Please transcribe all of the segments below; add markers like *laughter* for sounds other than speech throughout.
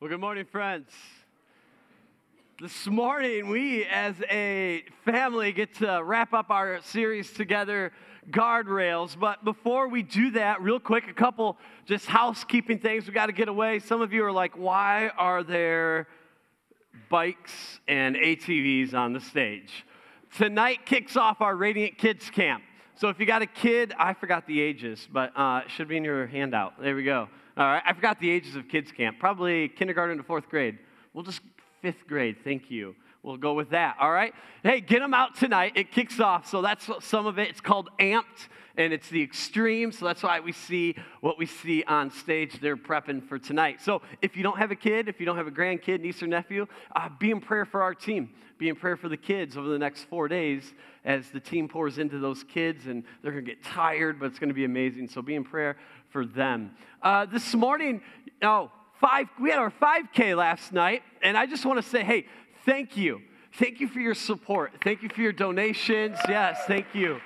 Well, good morning, friends. This morning, we as a family get to wrap up our series together, Guardrails. But before we do that, real quick, a couple just housekeeping things we got to get away. Some of you are like, why are there bikes and ATVs on the stage? Tonight kicks off our Radiant Kids Camp. So if you got a kid, I forgot the ages, but uh, it should be in your handout. There we go. All right, I forgot the ages of kids camp. Probably kindergarten to fourth grade. We'll just fifth grade. Thank you. We'll go with that. All right. Hey, get them out tonight. It kicks off. So that's some of it. It's called Amped, and it's the extreme. So that's why we see what we see on stage. They're prepping for tonight. So if you don't have a kid, if you don't have a grandkid, niece or nephew, uh, be in prayer for our team. Be in prayer for the kids over the next four days as the team pours into those kids, and they're going to get tired, but it's going to be amazing. So be in prayer for them. Uh, this morning, oh, five, we had our 5K last night, and I just want to say, hey, thank you. Thank you for your support. Thank you for your donations. Yes, thank you.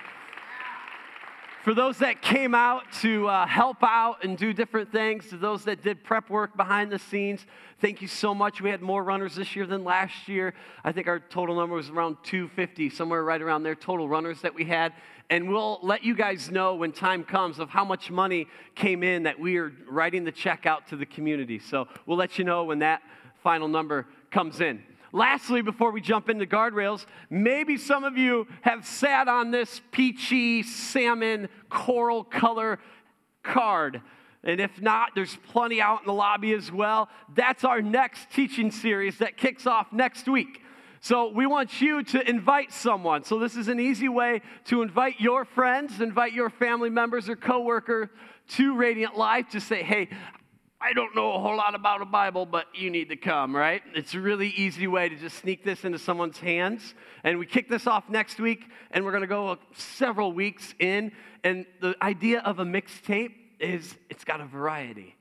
For those that came out to uh, help out and do different things, to those that did prep work behind the scenes, thank you so much. We had more runners this year than last year. I think our total number was around 250, somewhere right around there, total runners that we had. And we'll let you guys know when time comes of how much money came in that we are writing the check out to the community. So we'll let you know when that final number comes in. Lastly, before we jump into guardrails, maybe some of you have sat on this peachy salmon coral color card. And if not, there's plenty out in the lobby as well. That's our next teaching series that kicks off next week. So we want you to invite someone. So this is an easy way to invite your friends, invite your family members or coworker to Radiant Life to say, "Hey, I don't know a whole lot about a Bible, but you need to come, right? It's a really easy way to just sneak this into someone's hands. And we kick this off next week, and we're going to go uh, several weeks in. And the idea of a mixtape is it's got a variety.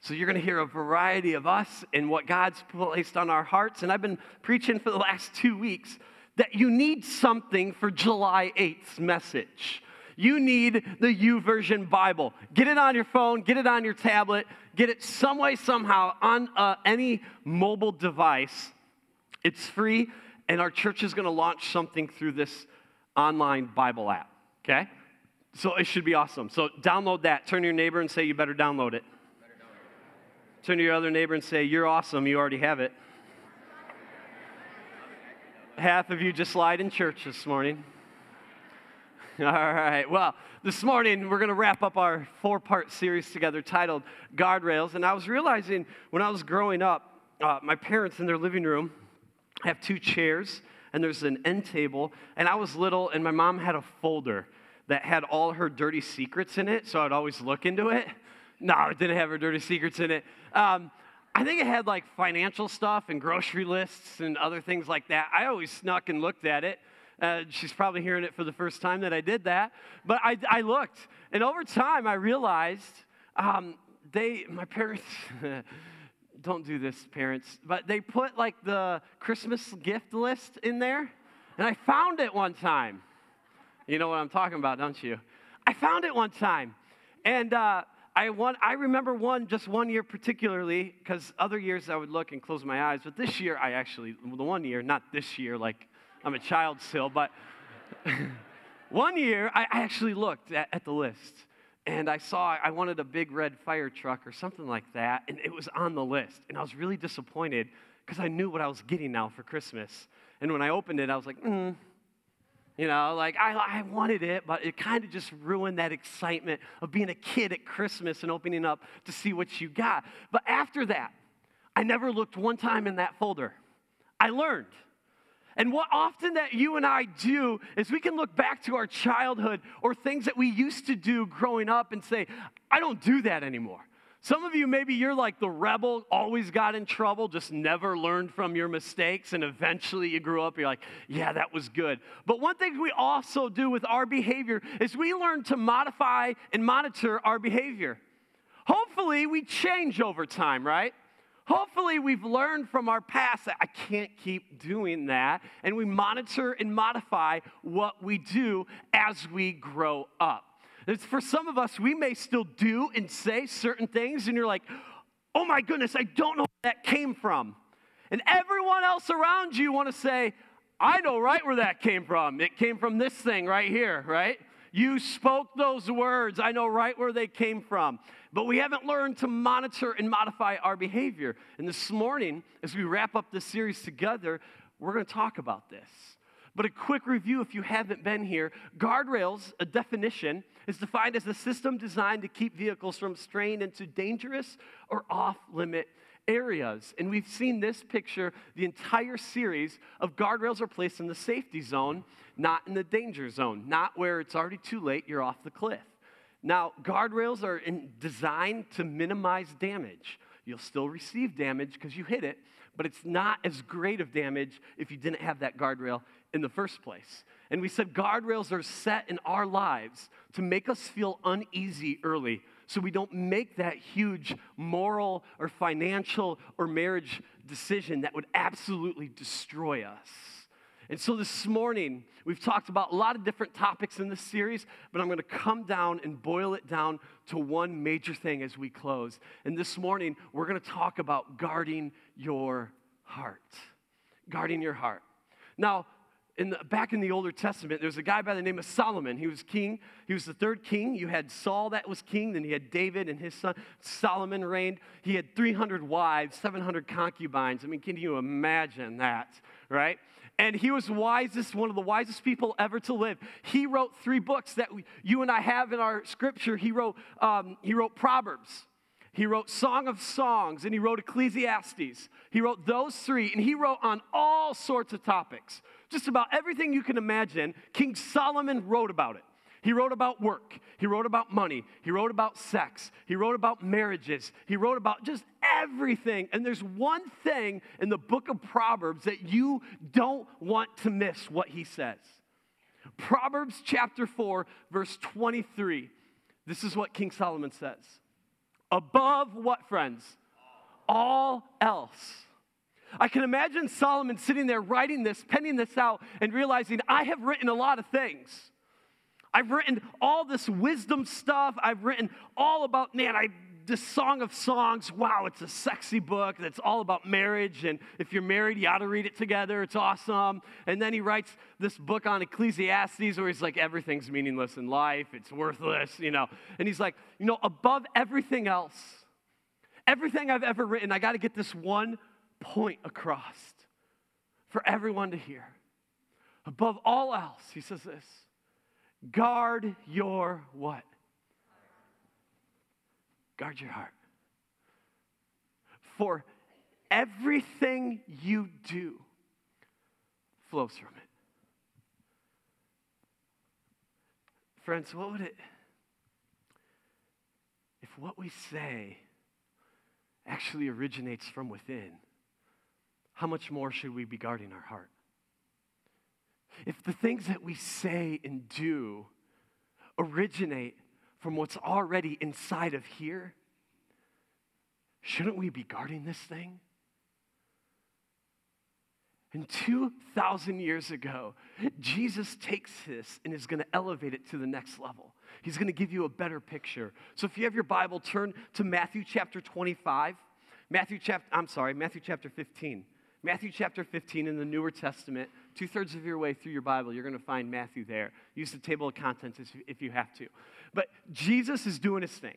So you're going to hear a variety of us and what God's placed on our hearts. And I've been preaching for the last two weeks that you need something for July 8th's message you need the YouVersion Bible. Get it on your phone, get it on your tablet, get it some way, somehow on uh, any mobile device. It's free, and our church is going to launch something through this online Bible app, okay? So it should be awesome. So download that. Turn to your neighbor and say, You better download it. Turn to your other neighbor and say, You're awesome. You already have it. Half of you just lied in church this morning. *laughs* All right. Well, this morning we're going to wrap up our four part series together titled Guardrails. And I was realizing when I was growing up, uh, my parents in their living room have two chairs and there's an end table. And I was little, and my mom had a folder that had all her dirty secrets in it. So I'd always look into it. No, it didn't have her dirty secrets in it. Um, I think it had like financial stuff and grocery lists and other things like that. I always snuck and looked at it. Uh, she's probably hearing it for the first time that I did that. But I, I looked, and over time, I realized um, they, my parents, *laughs* don't do this, parents, but they put like the Christmas gift list in there, and I found it one time. You know what I'm talking about, don't you? I found it one time, and uh, I, want, I remember one, just one year particularly, because other years I would look and close my eyes, but this year I actually, the one year, not this year, like I'm a child still, but *laughs* one year I actually looked at, at the list and I saw I wanted a big red fire truck or something like that, and it was on the list. And I was really disappointed because I knew what I was getting now for Christmas. And when I opened it, I was like, mm. You know, like I, I wanted it, but it kind of just ruined that excitement of being a kid at Christmas and opening up to see what you got. But after that, I never looked one time in that folder. I learned. And what often that you and I do is we can look back to our childhood or things that we used to do growing up and say, I don't do that anymore. Some of you, maybe you're like the rebel, always got in trouble, just never learned from your mistakes, and eventually you grew up, you're like, yeah, that was good. But one thing we also do with our behavior is we learn to modify and monitor our behavior. Hopefully, we change over time, right? Hopefully, we've learned from our past that I can't keep doing that, and we monitor and modify what we do as we grow up. It's for some of us, we may still do and say certain things, and you're like, oh my goodness, I don't know where that came from. And everyone else around you want to say, I know right where that came from. It came from this thing right here, right? You spoke those words. I know right where they came from. But we haven't learned to monitor and modify our behavior. And this morning, as we wrap up this series together, we're going to talk about this. But a quick review if you haven't been here guardrails, a definition, is defined as a system designed to keep vehicles from straying into dangerous or off limit areas. And we've seen this picture the entire series of guardrails are placed in the safety zone, not in the danger zone, not where it's already too late, you're off the cliff. Now, guardrails are designed to minimize damage. You'll still receive damage because you hit it, but it's not as great of damage if you didn't have that guardrail in the first place. And we said guardrails are set in our lives to make us feel uneasy early so we don't make that huge moral or financial or marriage decision that would absolutely destroy us. And so this morning, we've talked about a lot of different topics in this series, but I'm going to come down and boil it down to one major thing as we close. And this morning, we're going to talk about guarding your heart. Guarding your heart. Now, in the, back in the Older Testament, there was a guy by the name of Solomon. He was king. He was the third king. You had Saul that was king. Then you had David and his son Solomon reigned. He had 300 wives, 700 concubines. I mean, can you imagine that, right? And he was wisest, one of the wisest people ever to live. He wrote three books that we, you and I have in our scripture. He wrote, um, he wrote Proverbs. He wrote Song of Songs and he wrote Ecclesiastes. He wrote those three, and he wrote on all sorts of topics just about everything you can imagine, King Solomon wrote about it. He wrote about work. He wrote about money. He wrote about sex. He wrote about marriages. He wrote about just everything. And there's one thing in the book of Proverbs that you don't want to miss what he says. Proverbs chapter 4, verse 23. This is what King Solomon says. Above what, friends? All else I can imagine Solomon sitting there writing this, penning this out, and realizing I have written a lot of things. I've written all this wisdom stuff. I've written all about, man, I this Song of Songs, wow, it's a sexy book that's all about marriage. And if you're married, you ought to read it together. It's awesome. And then he writes this book on Ecclesiastes where he's like, everything's meaningless in life, it's worthless, you know. And he's like, you know, above everything else, everything I've ever written, I got to get this one point across for everyone to hear. Above all else, he says this guard your what? Guard your heart. For everything you do flows from it. Friends, what would it, if what we say actually originates from within? How much more should we be guarding our heart? If the things that we say and do originate from what's already inside of here, shouldn't we be guarding this thing? And 2,000 years ago, Jesus takes this and is going to elevate it to the next level. He's going to give you a better picture. So if you have your Bible, turn to Matthew chapter 25. Matthew chapter, I'm sorry, Matthew chapter 15. Matthew chapter 15 in the Newer Testament, two thirds of your way through your Bible, you're going to find Matthew there. Use the table of contents if you have to. But Jesus is doing his thing.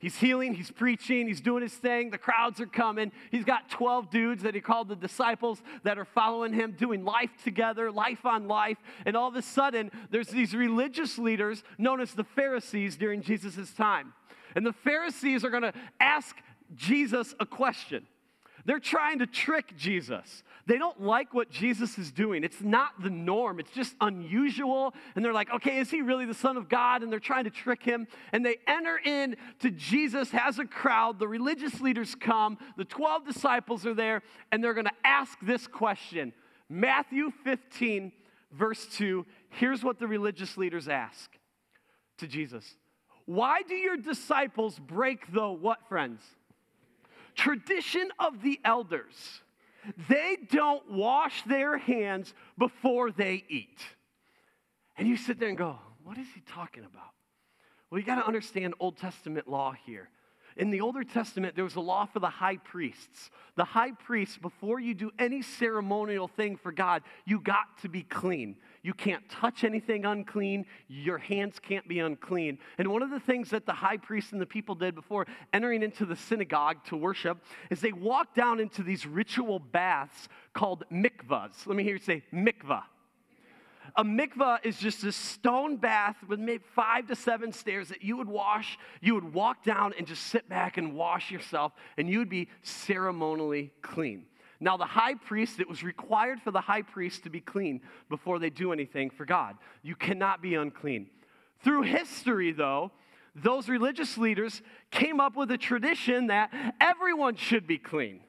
He's healing, he's preaching, he's doing his thing. The crowds are coming. He's got 12 dudes that he called the disciples that are following him, doing life together, life on life. And all of a sudden, there's these religious leaders known as the Pharisees during Jesus' time. And the Pharisees are going to ask Jesus a question. They're trying to trick Jesus. They don't like what Jesus is doing. It's not the norm, it's just unusual. And they're like, okay, is he really the Son of God? And they're trying to trick him. And they enter in to Jesus, has a crowd. The religious leaders come, the 12 disciples are there, and they're going to ask this question Matthew 15, verse 2. Here's what the religious leaders ask to Jesus Why do your disciples break the what, friends? Tradition of the elders. They don't wash their hands before they eat. And you sit there and go, what is he talking about? Well, you got to understand Old Testament law here. in the Older Testament, there was a law for the high priests. The high priest, before you do any ceremonial thing for God, you got to be clean. You can't touch anything unclean. Your hands can't be unclean. And one of the things that the high priest and the people did before entering into the synagogue to worship is they walked down into these ritual baths called mikvahs. Let me hear you say mikvah. A mikvah is just a stone bath with maybe five to seven stairs that you would wash. You would walk down and just sit back and wash yourself, and you would be ceremonially clean. Now, the high priest, it was required for the high priest to be clean before they do anything for God. You cannot be unclean. Through history, though, those religious leaders came up with a tradition that everyone should be clean.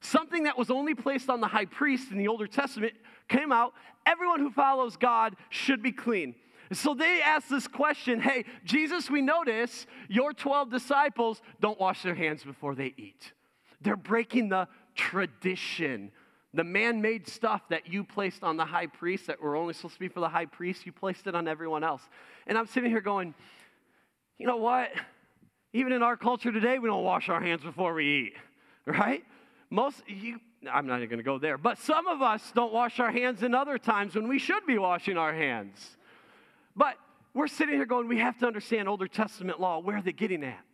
Something that was only placed on the high priest in the Older Testament came out. Everyone who follows God should be clean. So they asked this question Hey, Jesus, we notice your 12 disciples don't wash their hands before they eat. They're breaking the tradition. The man made stuff that you placed on the high priest that were only supposed to be for the high priest, you placed it on everyone else. And I'm sitting here going, you know what? Even in our culture today, we don't wash our hands before we eat, *laughs* right? Most, you, I'm not even going to go there, but some of us don't wash our hands in other times when we should be washing our hands. But we're sitting here going, we have to understand Older Testament law. Where are they getting at?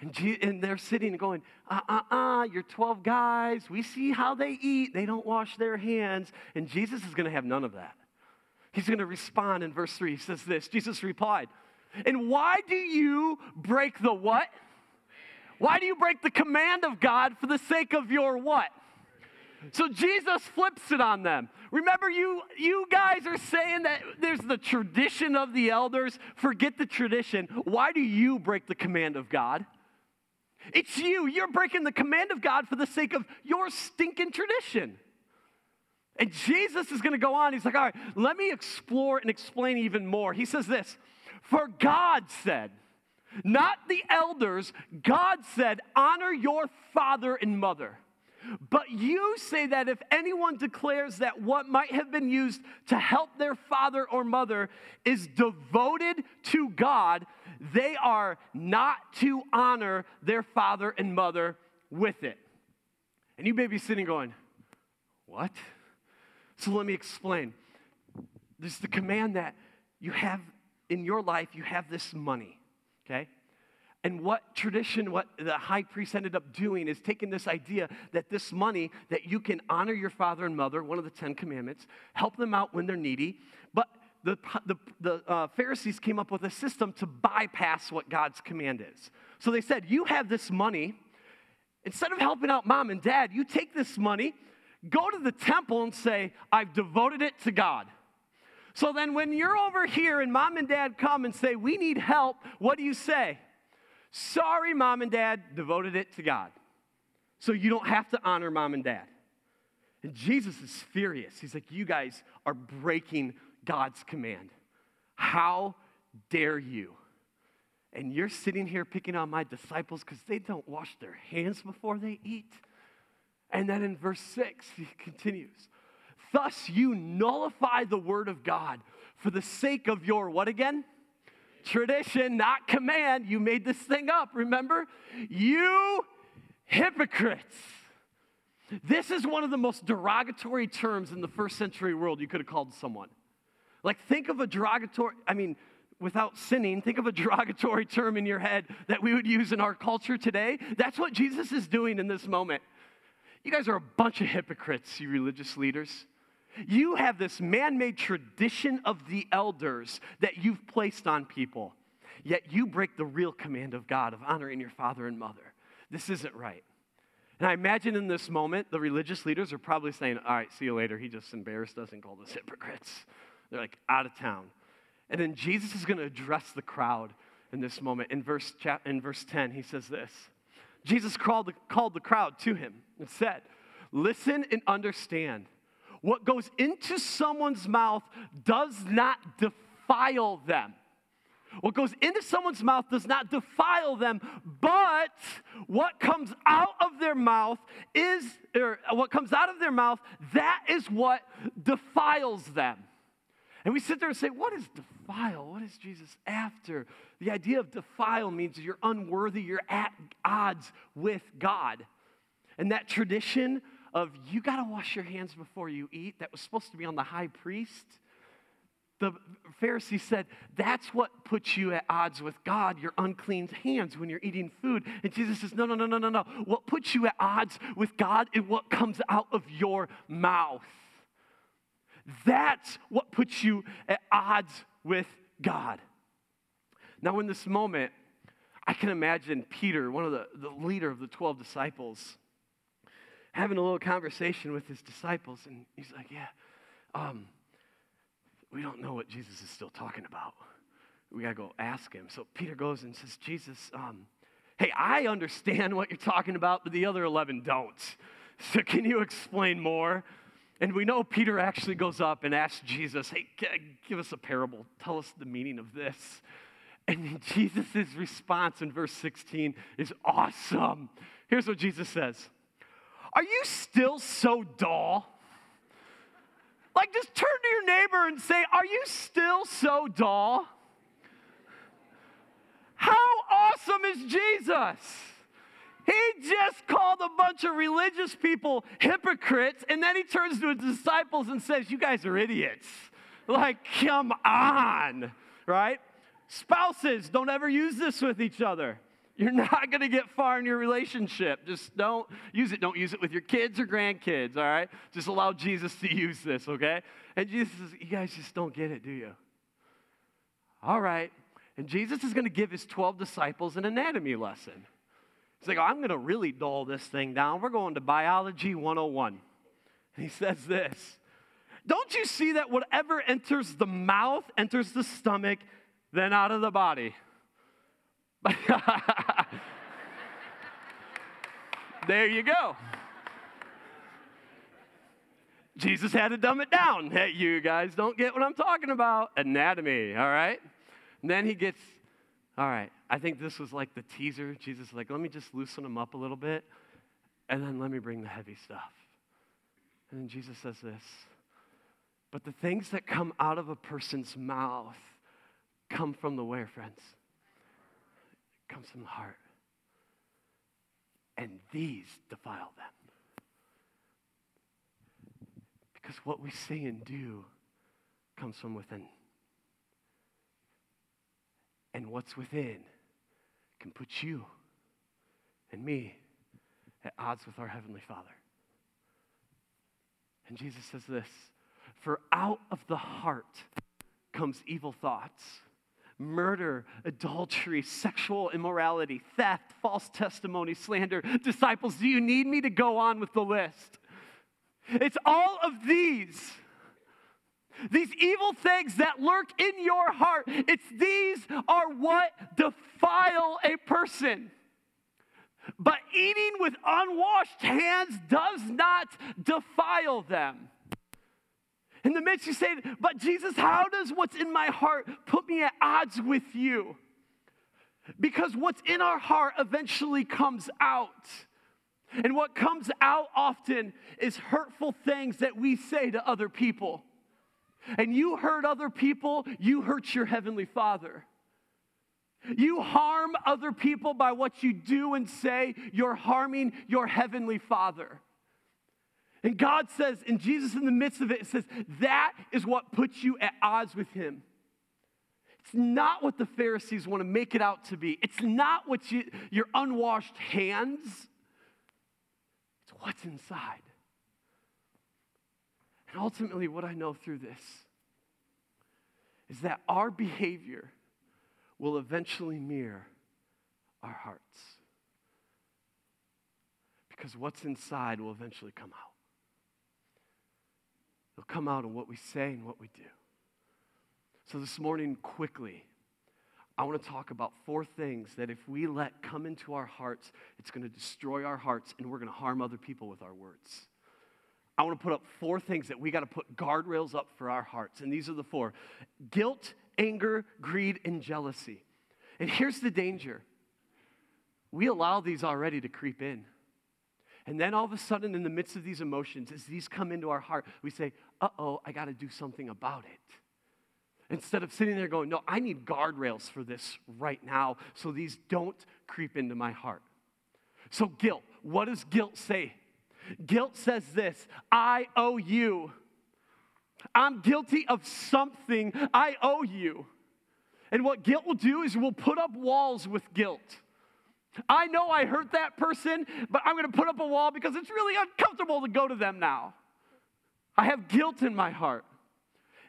And, and they're sitting and going, uh uh uh, you're 12 guys. We see how they eat. They don't wash their hands. And Jesus is going to have none of that. He's going to respond in verse 3. He says this Jesus replied, And why do you break the what? Why do you break the command of God for the sake of your what? So Jesus flips it on them. Remember, you, you guys are saying that there's the tradition of the elders. Forget the tradition. Why do you break the command of God? It's you. You're breaking the command of God for the sake of your stinking tradition. And Jesus is going to go on. He's like, all right, let me explore and explain even more. He says this For God said, not the elders, God said, honor your father and mother. But you say that if anyone declares that what might have been used to help their father or mother is devoted to God, they are not to honor their father and mother with it. And you may be sitting going, What? So let me explain. There's the command that you have in your life, you have this money, okay? And what tradition, what the high priest ended up doing is taking this idea that this money, that you can honor your father and mother, one of the Ten Commandments, help them out when they're needy, the, the, the uh, Pharisees came up with a system to bypass what God's command is. So they said, You have this money. Instead of helping out mom and dad, you take this money, go to the temple and say, I've devoted it to God. So then when you're over here and mom and dad come and say, We need help, what do you say? Sorry, mom and dad, devoted it to God. So you don't have to honor mom and dad. And Jesus is furious. He's like, You guys are breaking God's command. How dare you? And you're sitting here picking on my disciples because they don't wash their hands before they eat. And then in verse 6, *laughs* he continues Thus you nullify the word of God for the sake of your what again? Tradition, not command. You made this thing up, remember? You hypocrites. This is one of the most derogatory terms in the first century world you could have called someone. Like, think of a derogatory, I mean, without sinning, think of a *laughs* derogatory term in your head that we would use in our culture today. That's what Jesus is doing in this moment. You guys are a bunch of hypocrites, you religious leaders. You have this man made tradition of the elders that you've placed on people, yet you break the real command of God of honoring your father and mother. This isn't right. And I imagine in this moment, the religious leaders are probably saying, All right, see you later. He just embarrassed us and called us hypocrites. They're like out of town. And then Jesus is going to address the crowd in this moment. In verse, in verse 10, he says this Jesus called the, called the crowd to him and said, Listen and understand. What goes into someone's mouth does not defile them. What goes into someone's mouth does not defile them, but what comes out of their mouth is, or what comes out of their mouth, that is what defiles them. And we sit there and say, What is defile? What is Jesus after? The idea of defile means you're unworthy, you're at odds with God. And that tradition of you got to wash your hands before you eat, that was supposed to be on the high priest. The Pharisee said, That's what puts you at odds with God, your unclean hands when you're eating food. And Jesus says, No, no, no, no, no, no. What puts you at odds with God is what comes out of your mouth. That's what puts you at odds with God. Now, in this moment, I can imagine Peter, one of the, the leader of the 12 disciples, having a little conversation with his disciples. And he's like, Yeah, um, we don't know what Jesus is still talking about. We got to go ask him. So Peter goes and says, Jesus, um, hey, I understand what you're talking about, but the other 11 don't. So can you explain more? And we know Peter actually goes up and asks Jesus, hey, give us a parable. Tell us the meaning of this. And *laughs* Jesus' response in verse 16 is awesome. Here's what Jesus says Are you still so dull? Like, just turn to your neighbor and say, Are you still so dull? How awesome is Jesus? Just called a bunch of religious people hypocrites, and then he turns to his disciples and says, You guys are idiots. Like, come on, right? Spouses, don't ever use this with each other. You're not going to get far in your relationship. Just don't use it. Don't use it with your kids or grandkids, all right? Just allow Jesus to use this, okay? And Jesus says, You guys just don't get it, do you? All right. And Jesus is going to give his 12 disciples an anatomy lesson. He's like, I'm going to really dull this thing down. We're going to Biology 101. And he says this Don't you see that whatever enters the mouth enters the stomach, then out of the body? *laughs* there you go. Jesus had to dumb it down. Hey, you guys don't get what I'm talking about. Anatomy, all right? And then he gets, all right, I think this was like the teaser. Jesus like, let me just loosen them up a little bit, and then let me bring the heavy stuff. And then Jesus says this But the things that come out of a person's mouth come from the where, friends? It comes from the heart. And these defile them. Because what we say and do comes from within. And what's within can put you and me at odds with our Heavenly Father. And Jesus says this For out of the heart comes evil thoughts, murder, adultery, sexual immorality, theft, false testimony, slander. Disciples, do you need me to go on with the list? It's all of these these evil things that lurk in your heart, it's these are what defile a person. But eating with unwashed hands does not defile them. In the midst, you say, But Jesus, how does what's in my heart put me at odds with you? Because what's in our heart eventually comes out. And what comes out often is hurtful things that we say to other people and you hurt other people, you hurt your heavenly Father. You harm other people by what you do and say, you're harming your heavenly Father. And God says, and Jesus in the midst of it, says, that is what puts you at odds with Him. It's not what the Pharisees want to make it out to be. It's not what you, your unwashed hands. It's what's inside. And ultimately, what I know through this is that our behavior will eventually mirror our hearts. Because what's inside will eventually come out. It'll come out in what we say and what we do. So, this morning, quickly, I want to talk about four things that if we let come into our hearts, it's going to destroy our hearts and we're going to harm other people with our words. I want to put up four things that we got to put guardrails up for our hearts. And these are the four guilt, anger, greed, and jealousy. And here's the danger we allow these already to creep in. And then all of a sudden, in the midst of these emotions, as these come into our heart, we say, uh oh, I got to do something about it. Instead of sitting there going, no, I need guardrails for this right now so these don't creep into my heart. So, guilt, what does guilt say? Guilt says this I owe you. I'm guilty of something. I owe you. And what guilt will do is we'll put up walls with guilt. I know I hurt that person, but I'm going to put up a wall because it's really uncomfortable to go to them now. I have guilt in my heart.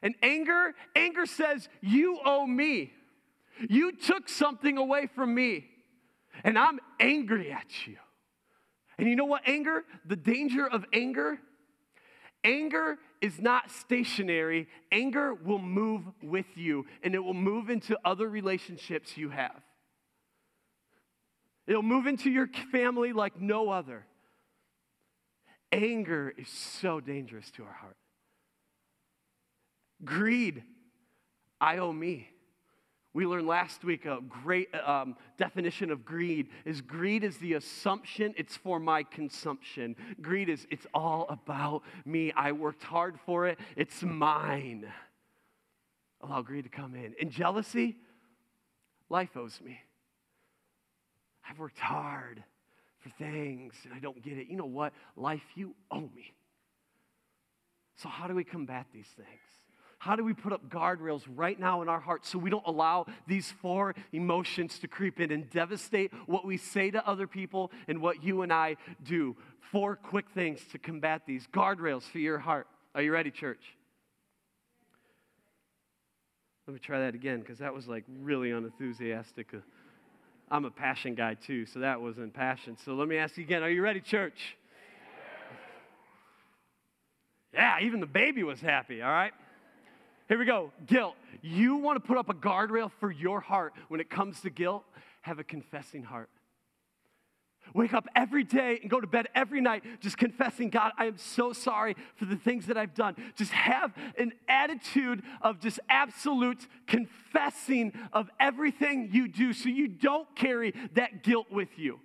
And anger, anger says, You owe me. You took something away from me, and I'm angry at you. And you know what, anger? The danger of anger? Anger is not stationary. Anger will move with you, and it will move into other relationships you have. It'll move into your family like no other. Anger is so dangerous to our heart. Greed, I owe me. We learned last week a great um, definition of greed is greed is the assumption it's for my consumption. Greed is it's all about me. I worked hard for it. It's mine. Allow greed to come in. And jealousy, life owes me. I've worked hard for things and I don't get it. You know what? Life, you owe me. So, how do we combat these things? How do we put up guardrails right now in our hearts so we don't allow these four emotions to creep in and devastate what we say to other people and what you and I do? Four quick things to combat these guardrails for your heart. Are you ready, church? Let me try that again because that was like really unenthusiastic. I'm a passion guy too, so that wasn't passion. So let me ask you again Are you ready, church? Yeah, even the baby was happy, all right? Here we go. Guilt. You want to put up a guardrail for your heart when it comes to guilt? Have a confessing heart. Wake up every day and go to bed every night just confessing, God, I am so sorry for the things that I've done. Just have an attitude of just absolute confessing of everything you do so you don't carry that guilt with you.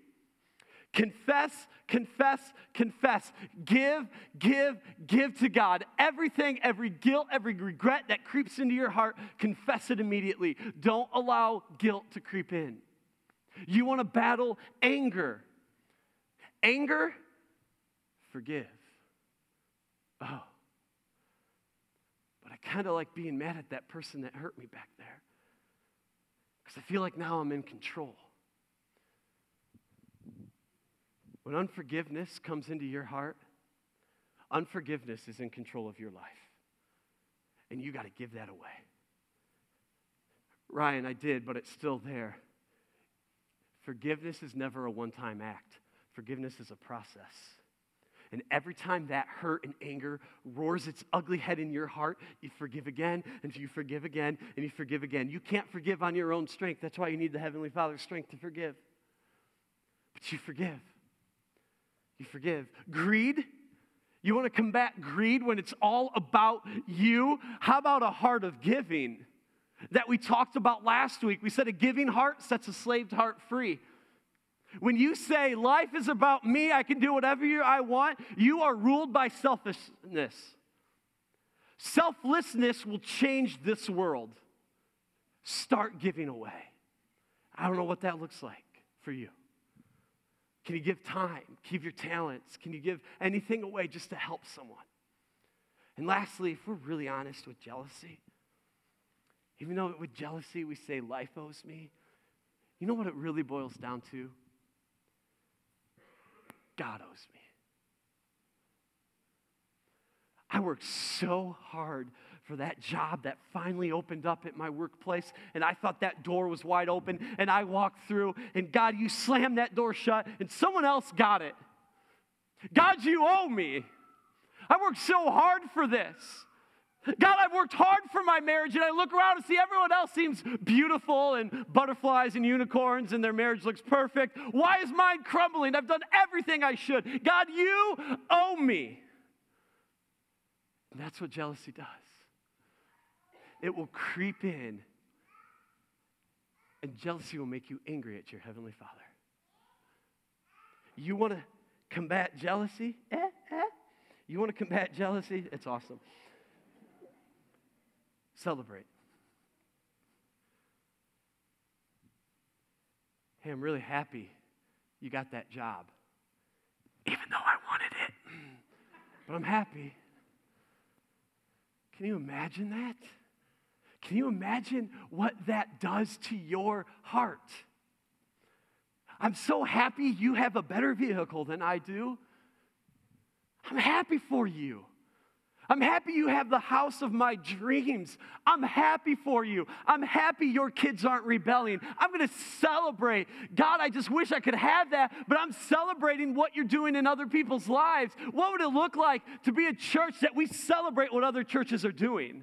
Confess, confess, confess. Give, give, give to God. Everything, every guilt, every regret that creeps into your heart, confess it immediately. Don't allow guilt to creep in. You want to battle anger. Anger, forgive. Oh. But I kind of like being mad at that person that hurt me back there because I feel like now I'm in control. When unforgiveness comes into your heart, unforgiveness is in control of your life. And you got to give that away. Ryan, I did, but it's still there. Forgiveness is never a one time act, forgiveness is a process. And every time that hurt and anger roars its ugly head in your heart, you forgive again, and you forgive again, and you forgive again. You can't forgive on your own strength. That's why you need the Heavenly Father's strength to forgive. But you forgive. You forgive. Greed. You want to combat greed when it's all about you? How about a heart of giving that we talked about last week? We said a giving heart sets a slaved heart free. When you say life is about me, I can do whatever I want, you are ruled by selfishness. Selflessness will change this world. Start giving away. I don't know what that looks like for you. Can you give time? Give your talents? Can you give anything away just to help someone? And lastly, if we're really honest with jealousy, even though with jealousy we say life owes me, you know what it really boils down to? God owes me. I worked so hard for that job that finally opened up at my workplace, and I thought that door was wide open, and I walked through, and God, you slammed that door shut, and someone else got it. God, you owe me. I worked so hard for this. God, I've worked hard for my marriage, and I look around and see everyone else seems beautiful and butterflies and unicorns, and their marriage looks perfect. Why is mine crumbling? I've done everything I should. God, you owe me. And that's what jealousy does it will creep in, and jealousy will make you angry at your Heavenly Father. You want to combat jealousy? Eh, eh. You want to combat jealousy? It's awesome. Celebrate. Hey, I'm really happy you got that job, even though I wanted it. *clears throat* but I'm happy. Can you imagine that? Can you imagine what that does to your heart? I'm so happy you have a better vehicle than I do. I'm happy for you. I'm happy you have the house of my dreams. I'm happy for you. I'm happy your kids aren't rebelling. I'm going to celebrate. God, I just wish I could have that, but I'm celebrating what you're doing in other people's lives. What would it look like to be a church that we celebrate what other churches are doing?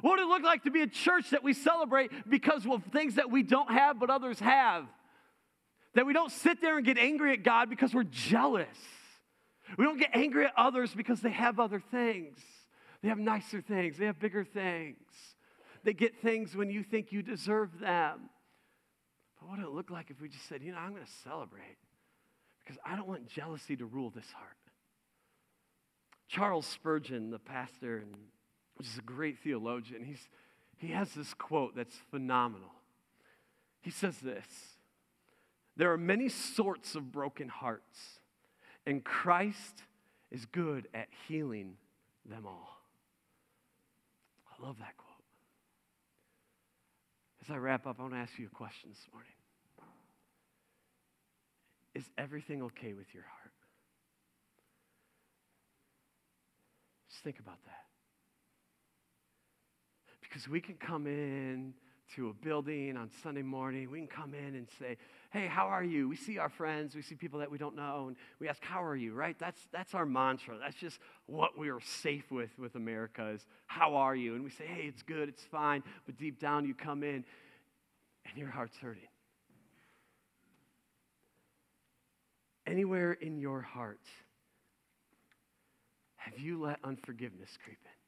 What would it look like to be a church that we celebrate because of things that we don't have but others have? That we don't sit there and get angry at God because we're jealous. We don't get angry at others because they have other things. They have nicer things, they have bigger things. They get things when you think you deserve them. But what would it look like if we just said, you know, I'm going to celebrate because I don't want jealousy to rule this heart? Charles Spurgeon, the pastor, and, which is a great theologian, he's, he has this quote that's phenomenal. He says this There are many sorts of broken hearts and Christ is good at healing them all. I love that quote. As I wrap up, I want to ask you a question this morning. Is everything okay with your heart? Just think about that. Because we can come in to a building on Sunday morning, we can come in and say, hey, how are you? We see our friends, we see people that we don't know, and we ask, how are you, right? That's, that's our mantra. That's just what we are safe with with America is, how are you? And we say, hey, it's good, it's fine. But deep down, you come in and your heart's hurting. Anywhere in your heart, have you let unforgiveness creep in?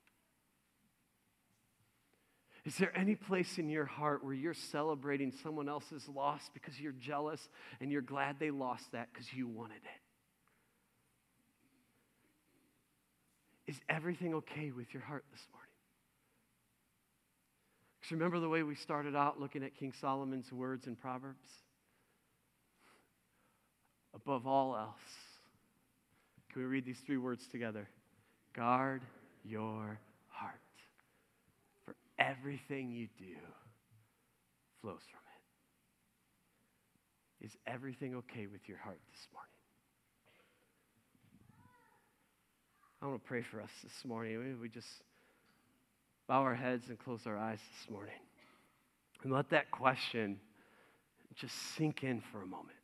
Is there any place in your heart where you're celebrating someone else's loss because you're jealous and you're glad they lost that because you wanted it? Is everything okay with your heart this morning? Because remember the way we started out looking at King Solomon's words in Proverbs? Above all else, can we read these three words together? Guard your everything you do flows from it. Is everything okay with your heart this morning? I want to pray for us this morning. Maybe we just bow our heads and close our eyes this morning. And let that question just sink in for a moment.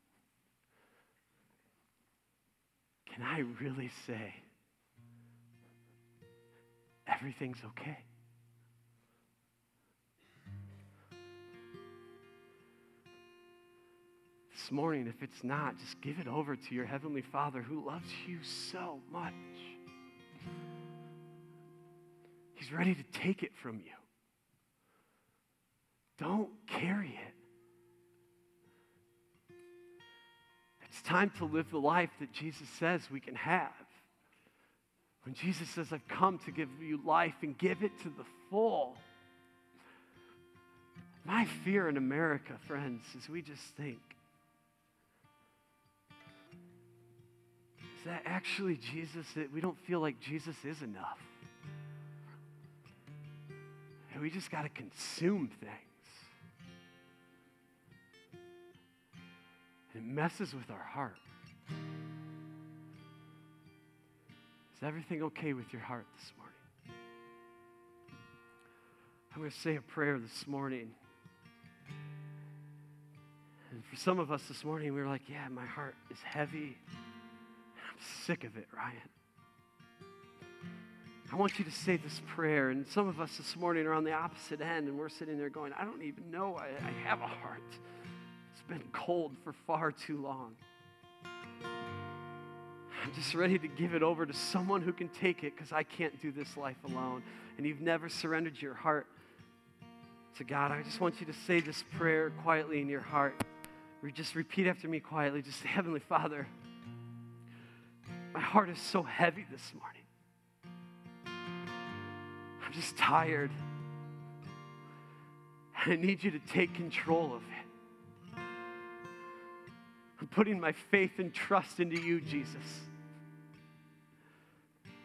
Can I really say everything's okay? Morning, if it's not, just give it over to your Heavenly Father who loves you so much. He's ready to take it from you. Don't carry it. It's time to live the life that Jesus says we can have. When Jesus says, I've come to give you life and give it to the full. My fear in America, friends, is we just think, that actually Jesus, we don't feel like Jesus is enough. And we just got to consume things. It messes with our heart. Is everything okay with your heart this morning? I'm going to say a prayer this morning. And for some of us this morning, we were like, yeah, my heart is heavy sick of it, Ryan. I want you to say this prayer. And some of us this morning are on the opposite end, and we're sitting there going, I don't even know I, I have a heart. It's been cold for far too long. I'm just ready to give it over to someone who can take it because I can't do this life alone. And you've never surrendered your heart to God. I just want you to say this prayer quietly in your heart. Just repeat after me quietly. Just say, Heavenly Father, my heart is so heavy this morning. I'm just tired. And I need you to take control of it. I'm putting my faith and trust into you, Jesus,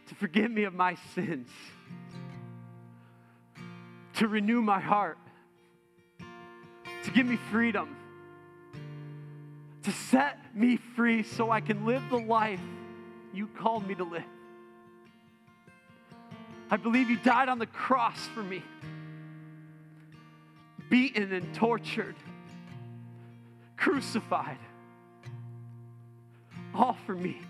to forgive me of my sins, to renew my heart, to give me freedom, to set me free so I can live the life you called me to live. I believe you died on the cross for me, beaten and tortured, crucified, all for me.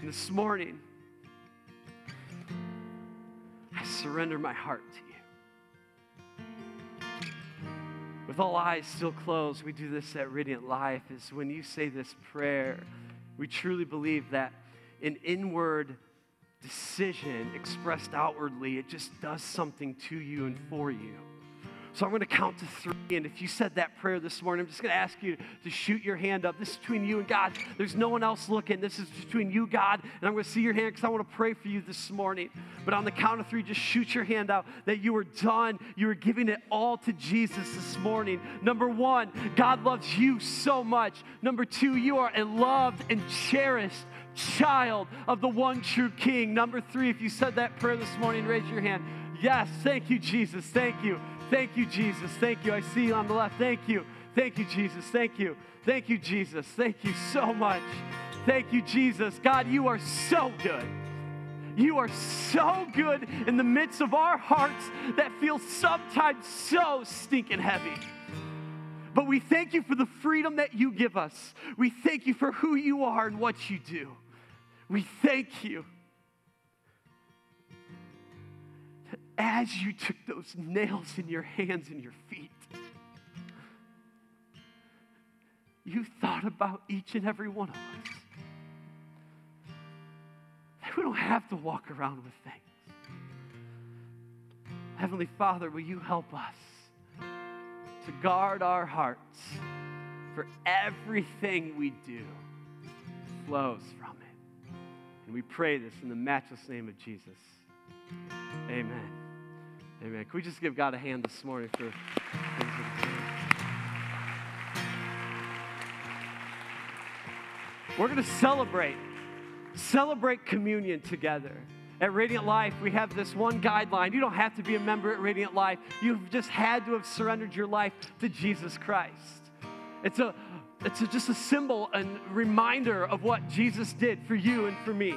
And this morning, I surrender my heart to you. With all eyes still closed, we do this at Radiant Life. Is when you say this prayer, we truly believe that an inward decision expressed outwardly, it just does something to you and for you. So I'm going to count to three. And if you said that prayer this morning, I'm just going to ask you to shoot your hand up. This is between you and God. There's no one else looking. This is between you, God. And I'm going to see your hand because I want to pray for you this morning. But on the count of three, just shoot your hand out that you are done. You are giving it all to Jesus this morning. Number one, God loves you so much. Number two, you are a loved and cherished child of the one true King. Number three, if you said that prayer this morning, raise your hand. Yes, thank you, Jesus. Thank you. Thank you, Jesus. Thank you. I see you on the left. Thank you. Thank you, Jesus. Thank you. Thank you, Jesus. Thank you so much. Thank you, Jesus. God, you are so good. You are so good in the midst of our hearts that feel sometimes so stinking heavy. But we thank you for the freedom that you give us. We thank you for who you are and what you do. We thank you as you took those nails in your hands and your feet, you thought about each and every one of us. That we don't have to walk around with things. Heavenly Father, will you help us to guard our hearts for everything we do flows from it. And we pray this in the matchless name of Jesus. Amen. Amen. Can we just give God a hand this morning for things We're going to celebrate, celebrate communion together. At Radiant Life, we have this one guideline. You don't have to be a member at Radiant Life. You've just had to have surrendered your life to Jesus Christ. It's a it's a, just a symbol and reminder of what Jesus did for you and for me.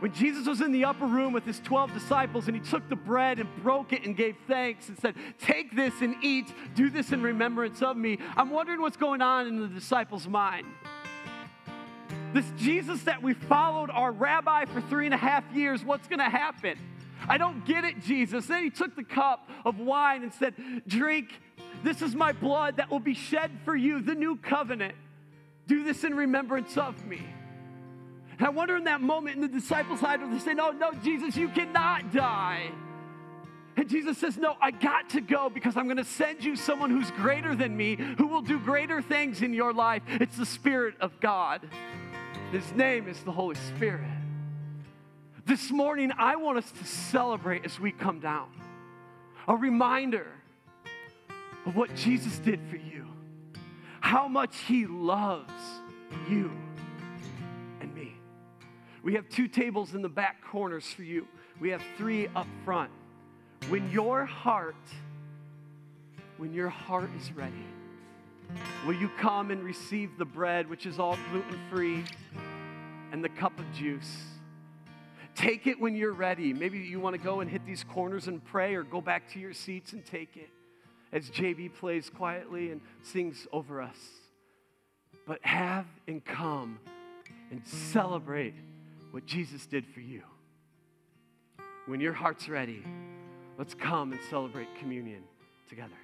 When Jesus was in the upper room with his 12 disciples and he took the bread and broke it and gave thanks and said, Take this and eat, do this in remembrance of me. I'm wondering what's going on in the disciples' mind. This Jesus that we followed, our rabbi, for three and a half years, what's going to happen? I don't get it, Jesus. Then he took the cup of wine and said, Drink, this is my blood that will be shed for you, the new covenant. Do this in remembrance of me. And I wonder in that moment in the disciples' side, they say, No, no, Jesus, you cannot die. And Jesus says, No, I got to go because I'm going to send you someone who's greater than me, who will do greater things in your life. It's the Spirit of God. His name is the Holy Spirit. This morning, I want us to celebrate as we come down. A reminder of what Jesus did for you, how much He loves you. We have two tables in the back corners for you, we have three up front. When your heart, when your heart is ready, Will you come and receive the bread, which is all gluten free, and the cup of juice? Take it when you're ready. Maybe you want to go and hit these corners and pray, or go back to your seats and take it as JB plays quietly and sings over us. But have and come and celebrate what Jesus did for you. When your heart's ready, let's come and celebrate communion together.